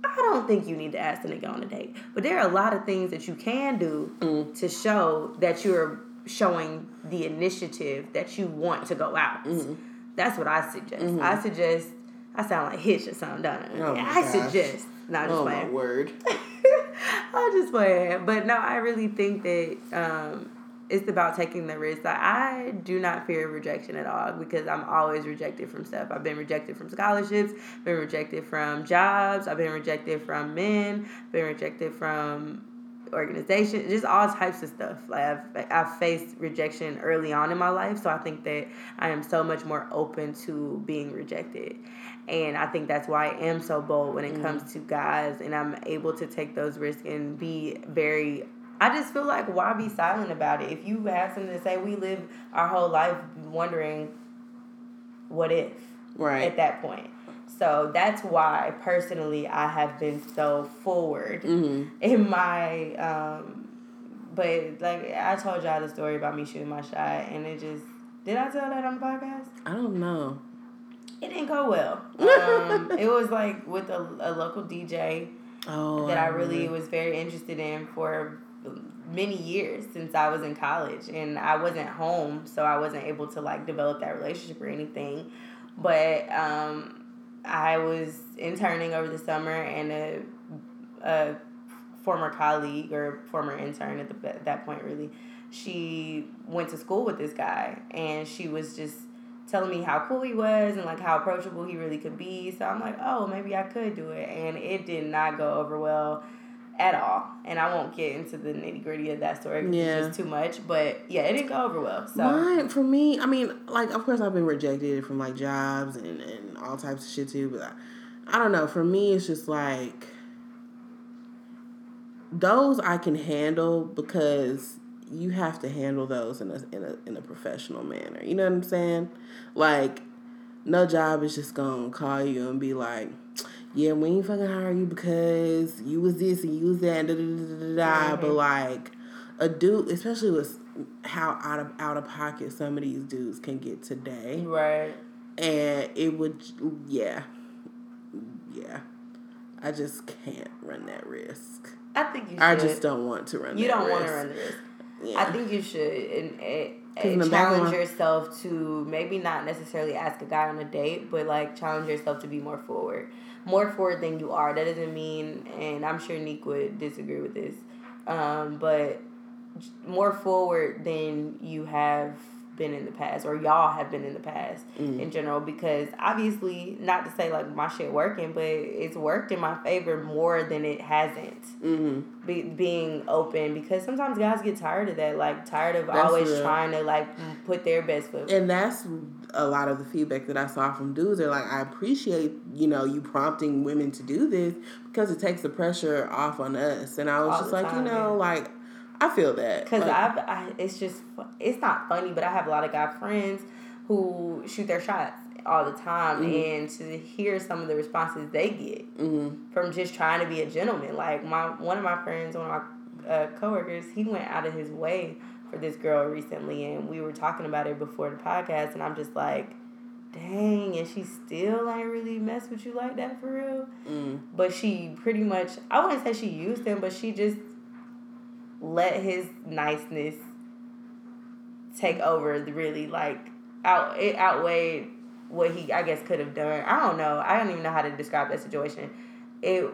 I don't think you need to ask a nigga on a date. But there are a lot of things that you can do mm. to show that you're showing the initiative that you want to go out. Mm. That's what I suggest. Mm-hmm. I suggest. I sound like Hitch or something, don't I? Oh I gosh. suggest. Not just oh playing. my word. I'm just playing, but no, I really think that um, it's about taking the risk. Like, I do not fear rejection at all because I'm always rejected from stuff. I've been rejected from scholarships, been rejected from jobs, I've been rejected from men, been rejected from organizations, just all types of stuff. Like I've I've faced rejection early on in my life, so I think that I am so much more open to being rejected. And I think that's why I am so bold when it mm. comes to guys and I'm able to take those risks and be very I just feel like why be silent about it? If you have something to say, we live our whole life wondering what if right at that point. So that's why personally I have been so forward mm-hmm. in my um but like I told y'all the story about me shooting my shot and it just did I tell that on the podcast? I don't know. It didn't go well. Um, it was like with a, a local DJ oh, that I really was very interested in for many years since I was in college and I wasn't home so I wasn't able to like develop that relationship or anything but um, I was interning over the summer and a, a former colleague or former intern at, the, at that point really she went to school with this guy and she was just telling me how cool he was and like how approachable he really could be. So I'm like, oh, maybe I could do it. And it did not go over well at all. And I won't get into the nitty gritty of that story because yeah. it's just too much. But yeah, it didn't go over well. So Mine, for me, I mean, like of course I've been rejected from like jobs and, and all types of shit too, but I, I don't know. For me it's just like those I can handle because you have to handle those in a in a in a professional manner. You know what I'm saying? Like no job is just gonna call you and be like, yeah, we ain't fucking hire you because you was this and you was that, da da da da da. But like a dude, especially with how out of out of pocket some of these dudes can get today, right? And it would, yeah, yeah. I just can't run that risk. I think you. Should. I just don't want to run. You don't risk. want to run the risk. Yeah. I think you should and, and, and challenge yourself to maybe not necessarily ask a guy on a date, but like challenge yourself to be more forward, more forward than you are. That doesn't mean, and I'm sure Nick would disagree with this, um, but more forward than you have been in the past or y'all have been in the past mm. in general because obviously not to say like my shit working but it's worked in my favor more than it hasn't mm-hmm. Be, being open because sometimes guys get tired of that like tired of that's always real. trying to like put their best foot and that's a lot of the feedback that I saw from dudes are like I appreciate you know you prompting women to do this because it takes the pressure off on us and I was All just like time, you know yeah. like I feel that because like, I've I, it's just it's not funny, but I have a lot of guy friends who shoot their shots all the time, mm-hmm. and to hear some of the responses they get mm-hmm. from just trying to be a gentleman. Like my one of my friends, one of my uh, coworkers, he went out of his way for this girl recently, and we were talking about it before the podcast, and I'm just like. Dang, and she still ain't really mess with you like that for real. Mm. But she pretty much, I wouldn't say she used him, but she just let his niceness take over really like out it outweighed what he I guess could have done. I don't know. I don't even know how to describe that situation. It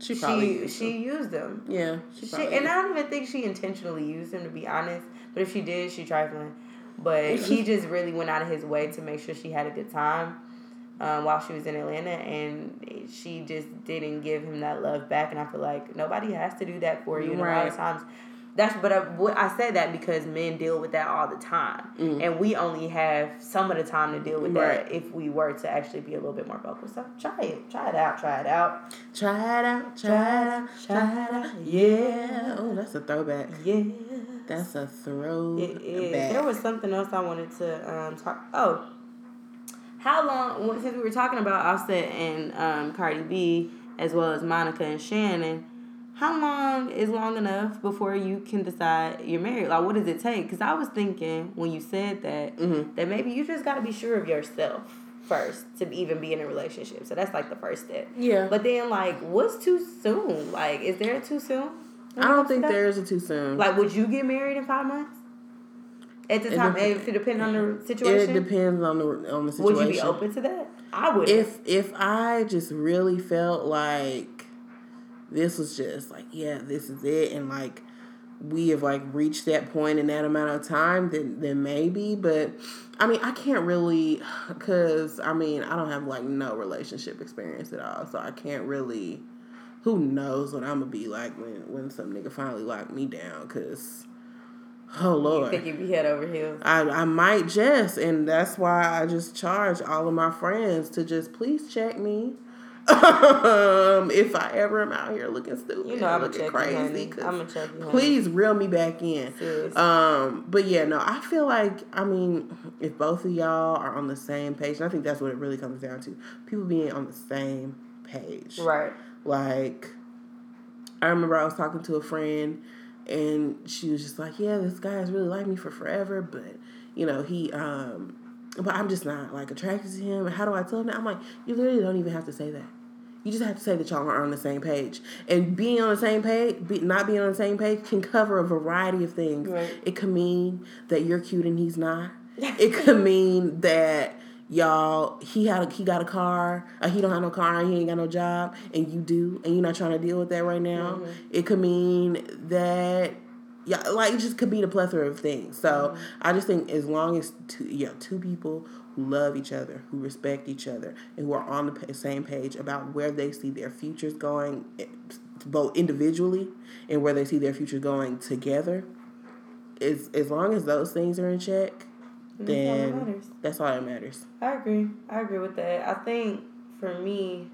she she, used she them. used them. Yeah, she, she and I don't even think she intentionally used them to be honest. But if she did, she trifling. But he just really went out of his way to make sure she had a good time um, while she was in Atlanta, and she just didn't give him that love back. And I feel like nobody has to do that for you. And right. a lot of times, that's but I, I say that because men deal with that all the time, mm. and we only have some of the time to deal with right. that if we were to actually be a little bit more vocal. So try it, try it out, try it out, try it out, try it out, try it out. Yeah. Oh, that's a throwback. Yeah. That's a throwback. It is. There was something else I wanted to um, talk. Oh how long? Since we were talking about Offset and um, Cardi B, as well as Monica and Shannon, how long is long enough before you can decide you're married? Like, what does it take? Because I was thinking when you said that mm-hmm. that maybe you just got to be sure of yourself first to even be in a relationship. So that's like the first step. Yeah. But then, like, what's too soon? Like, is there a too soon? I don't think there is a too soon. Like, would you get married in five months? At the time, it, if it depends on the situation. It depends on the on the situation. Would you be open to that? I would. If if I just really felt like this was just like yeah, this is it, and like we have like reached that point in that amount of time, then then maybe. But I mean, I can't really, cause I mean, I don't have like no relationship experience at all, so I can't really. Who knows what I'm gonna be like when when some nigga finally lock me down? Cause Oh Lord! You think you'd be head over heels? I I might just, and that's why I just charge all of my friends to just please check me. Um, if I ever am out here looking stupid, you know, I'm looking crazy. I'm gonna check you. Please reel me back in. Seriously. Um, but yeah, no, I feel like I mean, if both of y'all are on the same page, and I think that's what it really comes down to, people being on the same page, right? Like, I remember I was talking to a friend and she was just like, "Yeah, this guy has really liked me for forever, but you know, he um, but I'm just not like attracted to him. How do I tell him that? I'm like, you literally don't even have to say that. You just have to say that y'all are on the same page. And being on the same page, be, not being on the same page, can cover a variety of things. Right. It could mean that you're cute and he's not. it could mean that y'all he had a, he got a car uh, he don't have no car he ain't got no job and you do and you're not trying to deal with that right now mm-hmm. it could mean that yeah, like it just could be the plethora of things. So mm-hmm. I just think as long as two, yeah, two people who love each other, who respect each other, and who are on the same page about where they see their futures going, eh, both individually and where they see their future going together, is as long as those things are in check, then all that's all that matters. I agree. I agree with that. I think for me,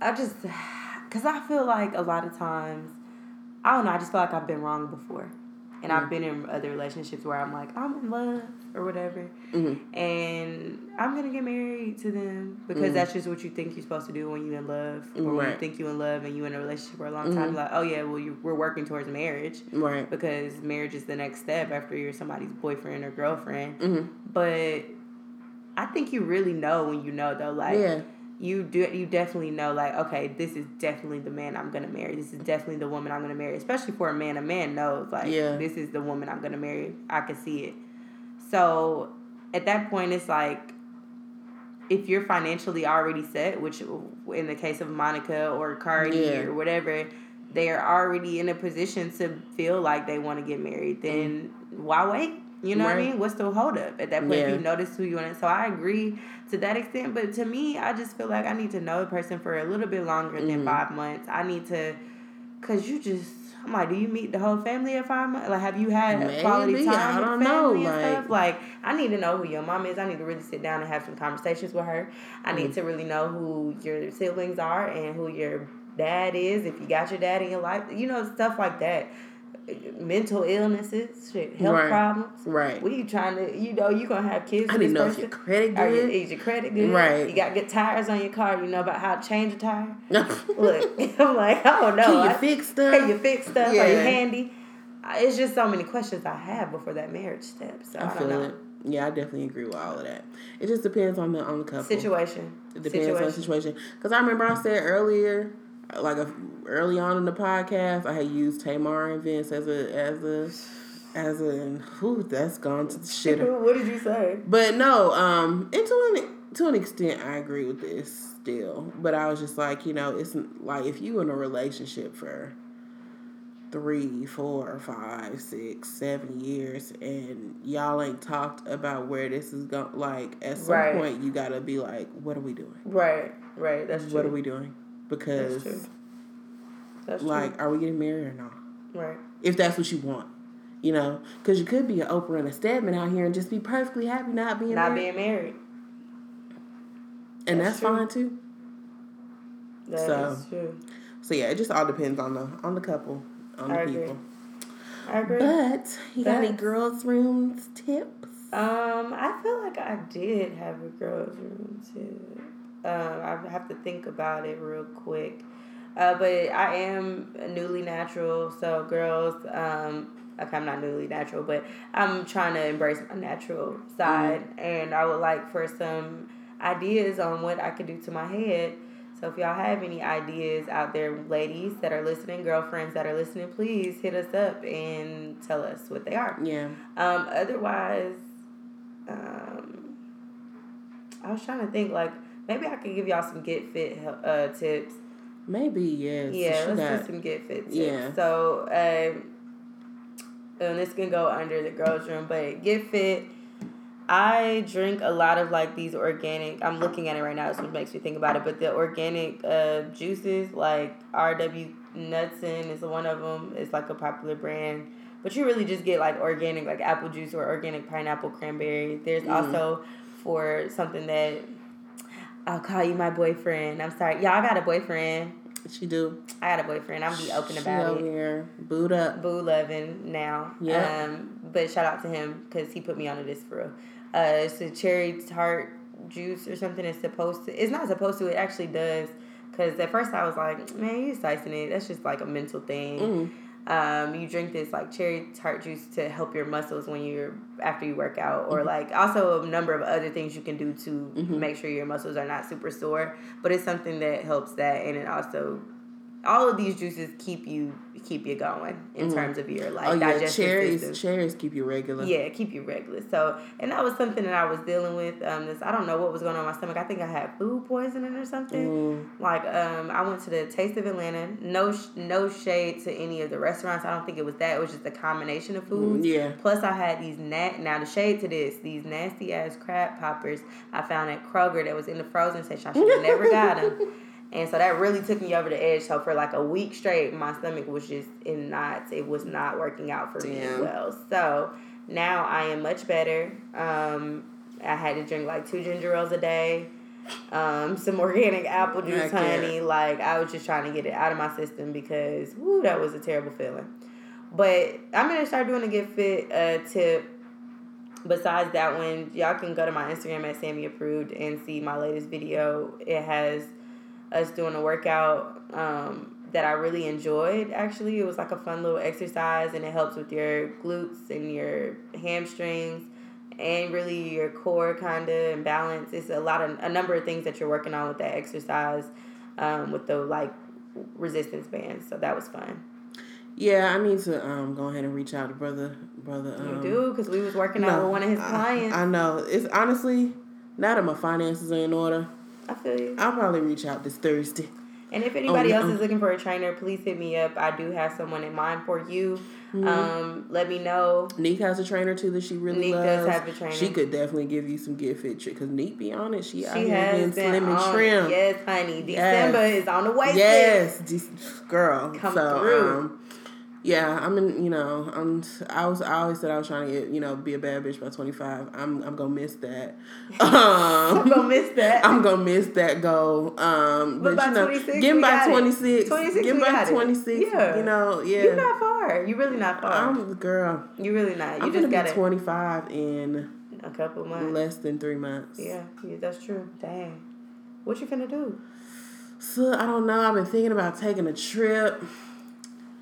I just because I feel like a lot of times I don't know. I just feel like I've been wrong before, and mm-hmm. I've been in other relationships where I'm like I'm in love or whatever, mm-hmm. and I'm gonna get married to them because mm-hmm. that's just what you think you're supposed to do when you're in love, or right. when you think you're in love and you're in a relationship for a long time. Mm-hmm. Like, oh yeah, well you, we're working towards marriage, right? Because marriage is the next step after you're somebody's boyfriend or girlfriend. Mm-hmm. But I think you really know when you know though, like. Yeah you do you definitely know like okay this is definitely the man i'm gonna marry this is definitely the woman i'm gonna marry especially for a man a man knows like yeah. this is the woman i'm gonna marry i can see it so at that point it's like if you're financially already set which in the case of monica or cardi yeah. or whatever they're already in a position to feel like they want to get married then mm. why wait you know right. what I mean? What's the hold up at that point? Yeah. You notice who you want, so I agree to that extent. But to me, I just feel like I need to know the person for a little bit longer mm-hmm. than five months. I need to, cause you just. I'm like, do you meet the whole family at five months? Like, have you had Maybe. quality time I don't with family know, and like, stuff? Like, I need to know who your mom is. I need to really sit down and have some conversations with her. I mm-hmm. need to really know who your siblings are and who your dad is. If you got your dad in your life, you know, stuff like that mental illnesses, shit, health right. problems. Right. We trying to, you know, you gonna have kids. I didn't know person. if your credit good. is your credit good? Right. You got good tires on your car. You know about how to change a tire. Look, I'm like, I don't know. Can you I, fix stuff? Can you fix stuff? Yeah. Are you handy? It's just so many questions I have before that marriage step. So I, I don't know. It. Yeah, I definitely agree with all of that. It just depends on the on the couple situation. It depends situation. on the situation. Because I remember I said earlier like a, early on in the podcast, I had used Tamar and Vince as a as a as a who that's gone to the shitter. what did you say? But no, um, and to an to an extent, I agree with this still. But I was just like, you know, it's like if you in a relationship for three, four, five, six, seven years, and y'all ain't talked about where this is going. Like at some right. point, you gotta be like, what are we doing? Right, right. That's true. What are we doing? Because that's, that's like, are we getting married or not? Right. If that's what you want, you know, because you could be an Oprah and a Stedman out here and just be perfectly happy not being not married. being married, and that's, that's fine too. That so, true. So yeah, it just all depends on the on the couple, on I the agree. people. I agree. But you got any girls' rooms tips? Um, I feel like I did have a girls' room tip. Um, I have to think about it real quick. Uh, but I am newly natural, so girls, um, okay, I'm not newly natural, but I'm trying to embrace my natural side, mm-hmm. and I would like for some ideas on what I could do to my head. So if y'all have any ideas out there, ladies that are listening, girlfriends that are listening, please hit us up and tell us what they are. Yeah. Um. Otherwise, um, I was trying to think like Maybe I could give y'all some get fit uh, tips. Maybe yes. Yeah, let's got, do some get fit tips. Yeah. So, um, and this can go under the girls' room, but get fit. I drink a lot of like these organic. I'm looking at it right now, so it makes me think about it. But the organic uh, juices, like RW Knudsen, is one of them. It's like a popular brand, but you really just get like organic, like apple juice or organic pineapple cranberry. There's mm. also for something that I'll call you my boyfriend. I'm sorry. Y'all got a boyfriend. She do. I got a boyfriend. I'm be open about she it. Here. Boot up. Boo loving now. Yeah. Um, but shout out to him because he put me onto this for real. Uh, it's a cherry tart juice or something. It's supposed to. It's not supposed to. It actually does. Because at first I was like, man, you're slicing it. That's just like a mental thing. Mm. Um, you drink this like cherry tart juice to help your muscles when you're after you work out, or mm-hmm. like also a number of other things you can do to mm-hmm. make sure your muscles are not super sore. But it's something that helps that, and it also all of these juices keep you keep you going in mm-hmm. terms of your like oh, yeah. cherries, system. Cherries keep you regular. Yeah, keep you regular. So, and that was something that I was dealing with. Um, this I don't know what was going on in my stomach. I think I had food poisoning or something. Mm. Like, um, I went to the Taste of Atlanta. No, no shade to any of the restaurants. I don't think it was that. It was just a combination of mm, foods. Yeah. Plus, I had these nat. Now the shade to this, these nasty ass crab poppers I found at Kroger that was in the frozen section. I should have never got them. And so that really took me over the edge. So for like a week straight, my stomach was just in knots. It was not working out for Damn. me well. So now I am much better. Um, I had to drink like two ginger ales a day, um, some organic apple juice, honey. Like I was just trying to get it out of my system because whoo, that was a terrible feeling. But I'm gonna start doing a get fit uh, tip. Besides that one, y'all can go to my Instagram at Sammy Approved and see my latest video. It has us doing a workout um, that I really enjoyed. Actually, it was like a fun little exercise, and it helps with your glutes and your hamstrings, and really your core kind of and balance. It's a lot of a number of things that you're working on with that exercise, um, with the like resistance bands. So that was fun. Yeah, I need to um go ahead and reach out to brother brother. Um, you do because we was working no, out with one of his clients. I, I know it's honestly now that my finances are in order. I feel you. I'll probably reach out this Thursday. And if anybody else is looking for a trainer, please hit me up. I do have someone in mind for you. Mm-hmm. Um, let me know. Neek has a trainer too that she really Neek loves. does have a trainer. She could definitely give you some get fit because Neek, be honest, she, she out here being slim and trim. Yes, honey. December yes. is on the way. Yes, girl. Come so, through. Um, yeah, I'm in. You know, I'm. I was. I always said I was trying to get. You know, be a bad bitch by 25. I'm. I'm gonna miss that. Um, I'm gonna miss that. I'm gonna miss that goal. Um, but, but you know, getting by 26. 26. Getting by 26. Yeah. You know. Yeah. You're not far. You're really not far. I'm the girl. You're really not. You I'm just got 25 in a couple months. Less than three months. Yeah. Yeah. That's true. Dang. What you gonna do? So I don't know. I've been thinking about taking a trip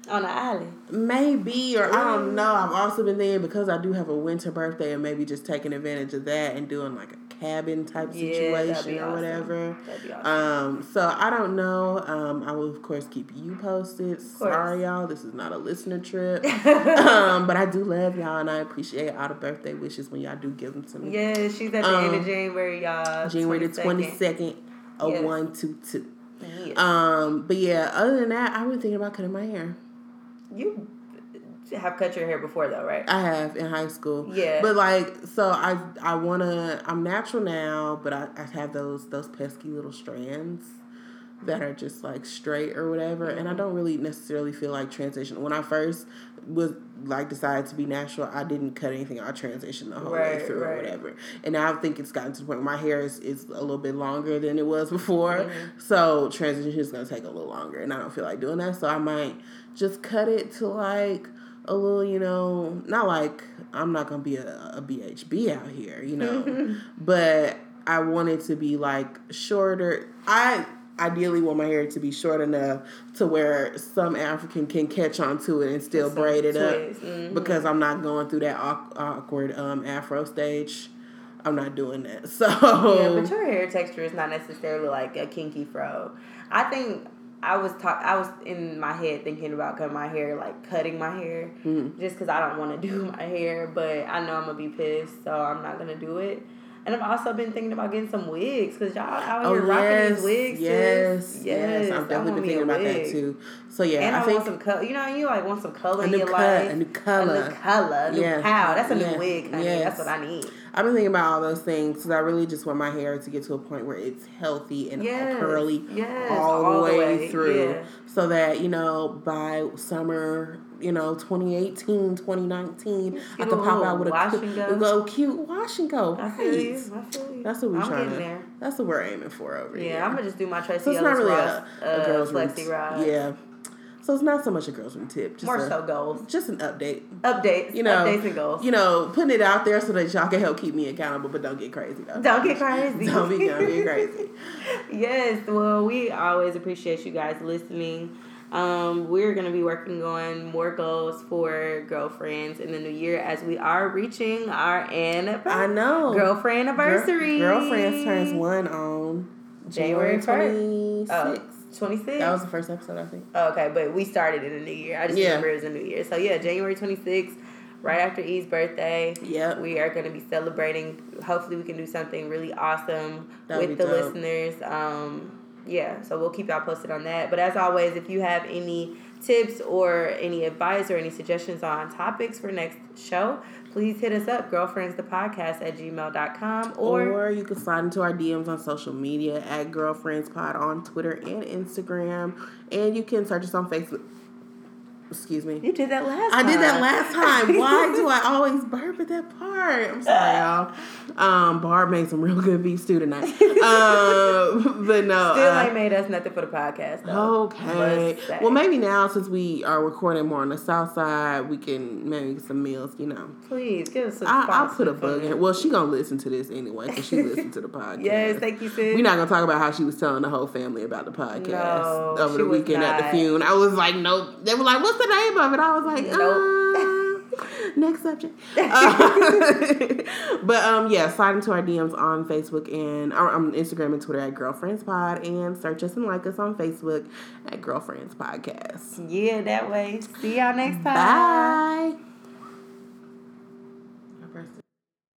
on the island. Maybe, or I don't know. I've also been thinking because I do have a winter birthday and maybe just taking advantage of that and doing like a cabin type situation or whatever. Awesome. Um, so I don't know. Um, I will of course keep you posted. Sorry, y'all, this is not a listener trip. um, but I do love y'all and I appreciate all the birthday wishes when y'all do give them to me. Yeah, she's at the um, end of January, y'all. January 22nd. the twenty second, a yes. one two two. Yes. Um, but yeah, other than that, I've been thinking about cutting my hair. You have cut your hair before though, right? I have in high school. Yeah. But like so I I wanna I'm natural now, but I, I have those those pesky little strands that are just like straight or whatever. And I don't really necessarily feel like transition. When I first was like decided to be natural, I didn't cut anything. I transitioned the whole right, way through right. or whatever. And now I think it's gotten to the point where my hair is, is a little bit longer than it was before. Mm-hmm. So transition is gonna take a little longer and I don't feel like doing that. So I might just cut it to like a little, you know, not like I'm not gonna be a, a BHB out here, you know, but I want it to be like shorter. I ideally want my hair to be short enough to where some African can catch on to it and still some braid it up mm-hmm. because I'm not going through that awkward um, afro stage. I'm not doing that. So yeah, but your hair texture is not necessarily like a kinky fro. I think I was talk. I was in my head thinking about cutting my hair, like cutting my hair, mm-hmm. just because I don't want to do my hair. But I know I'm gonna be pissed, so I'm not gonna do it. And I've also been thinking about getting some wigs because y'all out oh, here oh, rocking yes, these wigs. Yes, yes, yes. I've definitely been thinking about that too. So yeah, and I, I think want some color. You know, you like want some color new in your cut, life. A new color, a new color, a new yes. pow. That's a new wig, honey. Yes. That's what I need. I've been thinking about all those things because I really just want my hair to get to a point where it's healthy and yes. curly yes. all, all, the way, way. through. Yeah. So that, you know, by summer, you know, 2018, 2019, I could pop out with a, cute, a little cute wash and go. I feel you. I feel you. That's what we're I'm trying to. There. That's what we're aiming for over yeah, here. Yeah, I'm gonna just do my Tracee so it's not really Ross, a, a uh, girl's flexi ride. Yeah. So it's not so much a girls room tip, just more a, so goals. Just an update. Updates. You know, updates and goals. You know, putting it out there so that y'all can help keep me accountable, but don't get crazy though. Don't get crazy. don't be don't get crazy. yes. Well, we always appreciate you guys listening. Um, we're gonna be working on more goals for girlfriends in the new year as we are reaching our anniversary. I know girlfriend anniversary. Girl, girlfriends turns one on January first. Oh. 26th? That was the first episode, I think. Oh, okay, but we started in the new year. I just Yeah. remember it was a new year. So yeah, January 26th, right after E's birthday. Yeah. We are going to be celebrating. Hopefully, we can do something really awesome That would with the dope. listeners. Um, yeah, so we'll keep y'all posted on that. But as always, if you have any tips or any advice or any suggestions on topics for next show, please hit us up, girlfriends the podcast at gmail.com or, Or, you can slide into our DMs on social media at Girlfriends Pod on Twitter and Instagram. And you can search us on Facebook. Excuse me. you did that last time. I time. did that last time. Why do I always burp at that part? I'm sorry, y'all. Um, Barb made some real good beef stew tonight. Um, but no. Still uh, ain't made us nothing for the podcast though. Okay. Well, maybe now since we are recording more on the south side, we can maybe get some meals. You know, Please give us some I, will put a bug in. her. Well, she gonna listen to this anyway because she listened to the podcast. Yes, thank you, sis. We're not gonna talk about how she was telling the whole family about the podcast No, over the weekend at the not. funeral. I was like, nope. They were like, "What's the name of it?" I was like, Nope. uh, next subject. Uh, but um, yeah, slide into our DMs on Facebook and or, um, Instagram and Twitter at Girlfriends Pod, and search us and like us on Facebook at Girlfriends Podcast. Yeah, that way. See y'all next time. Bye.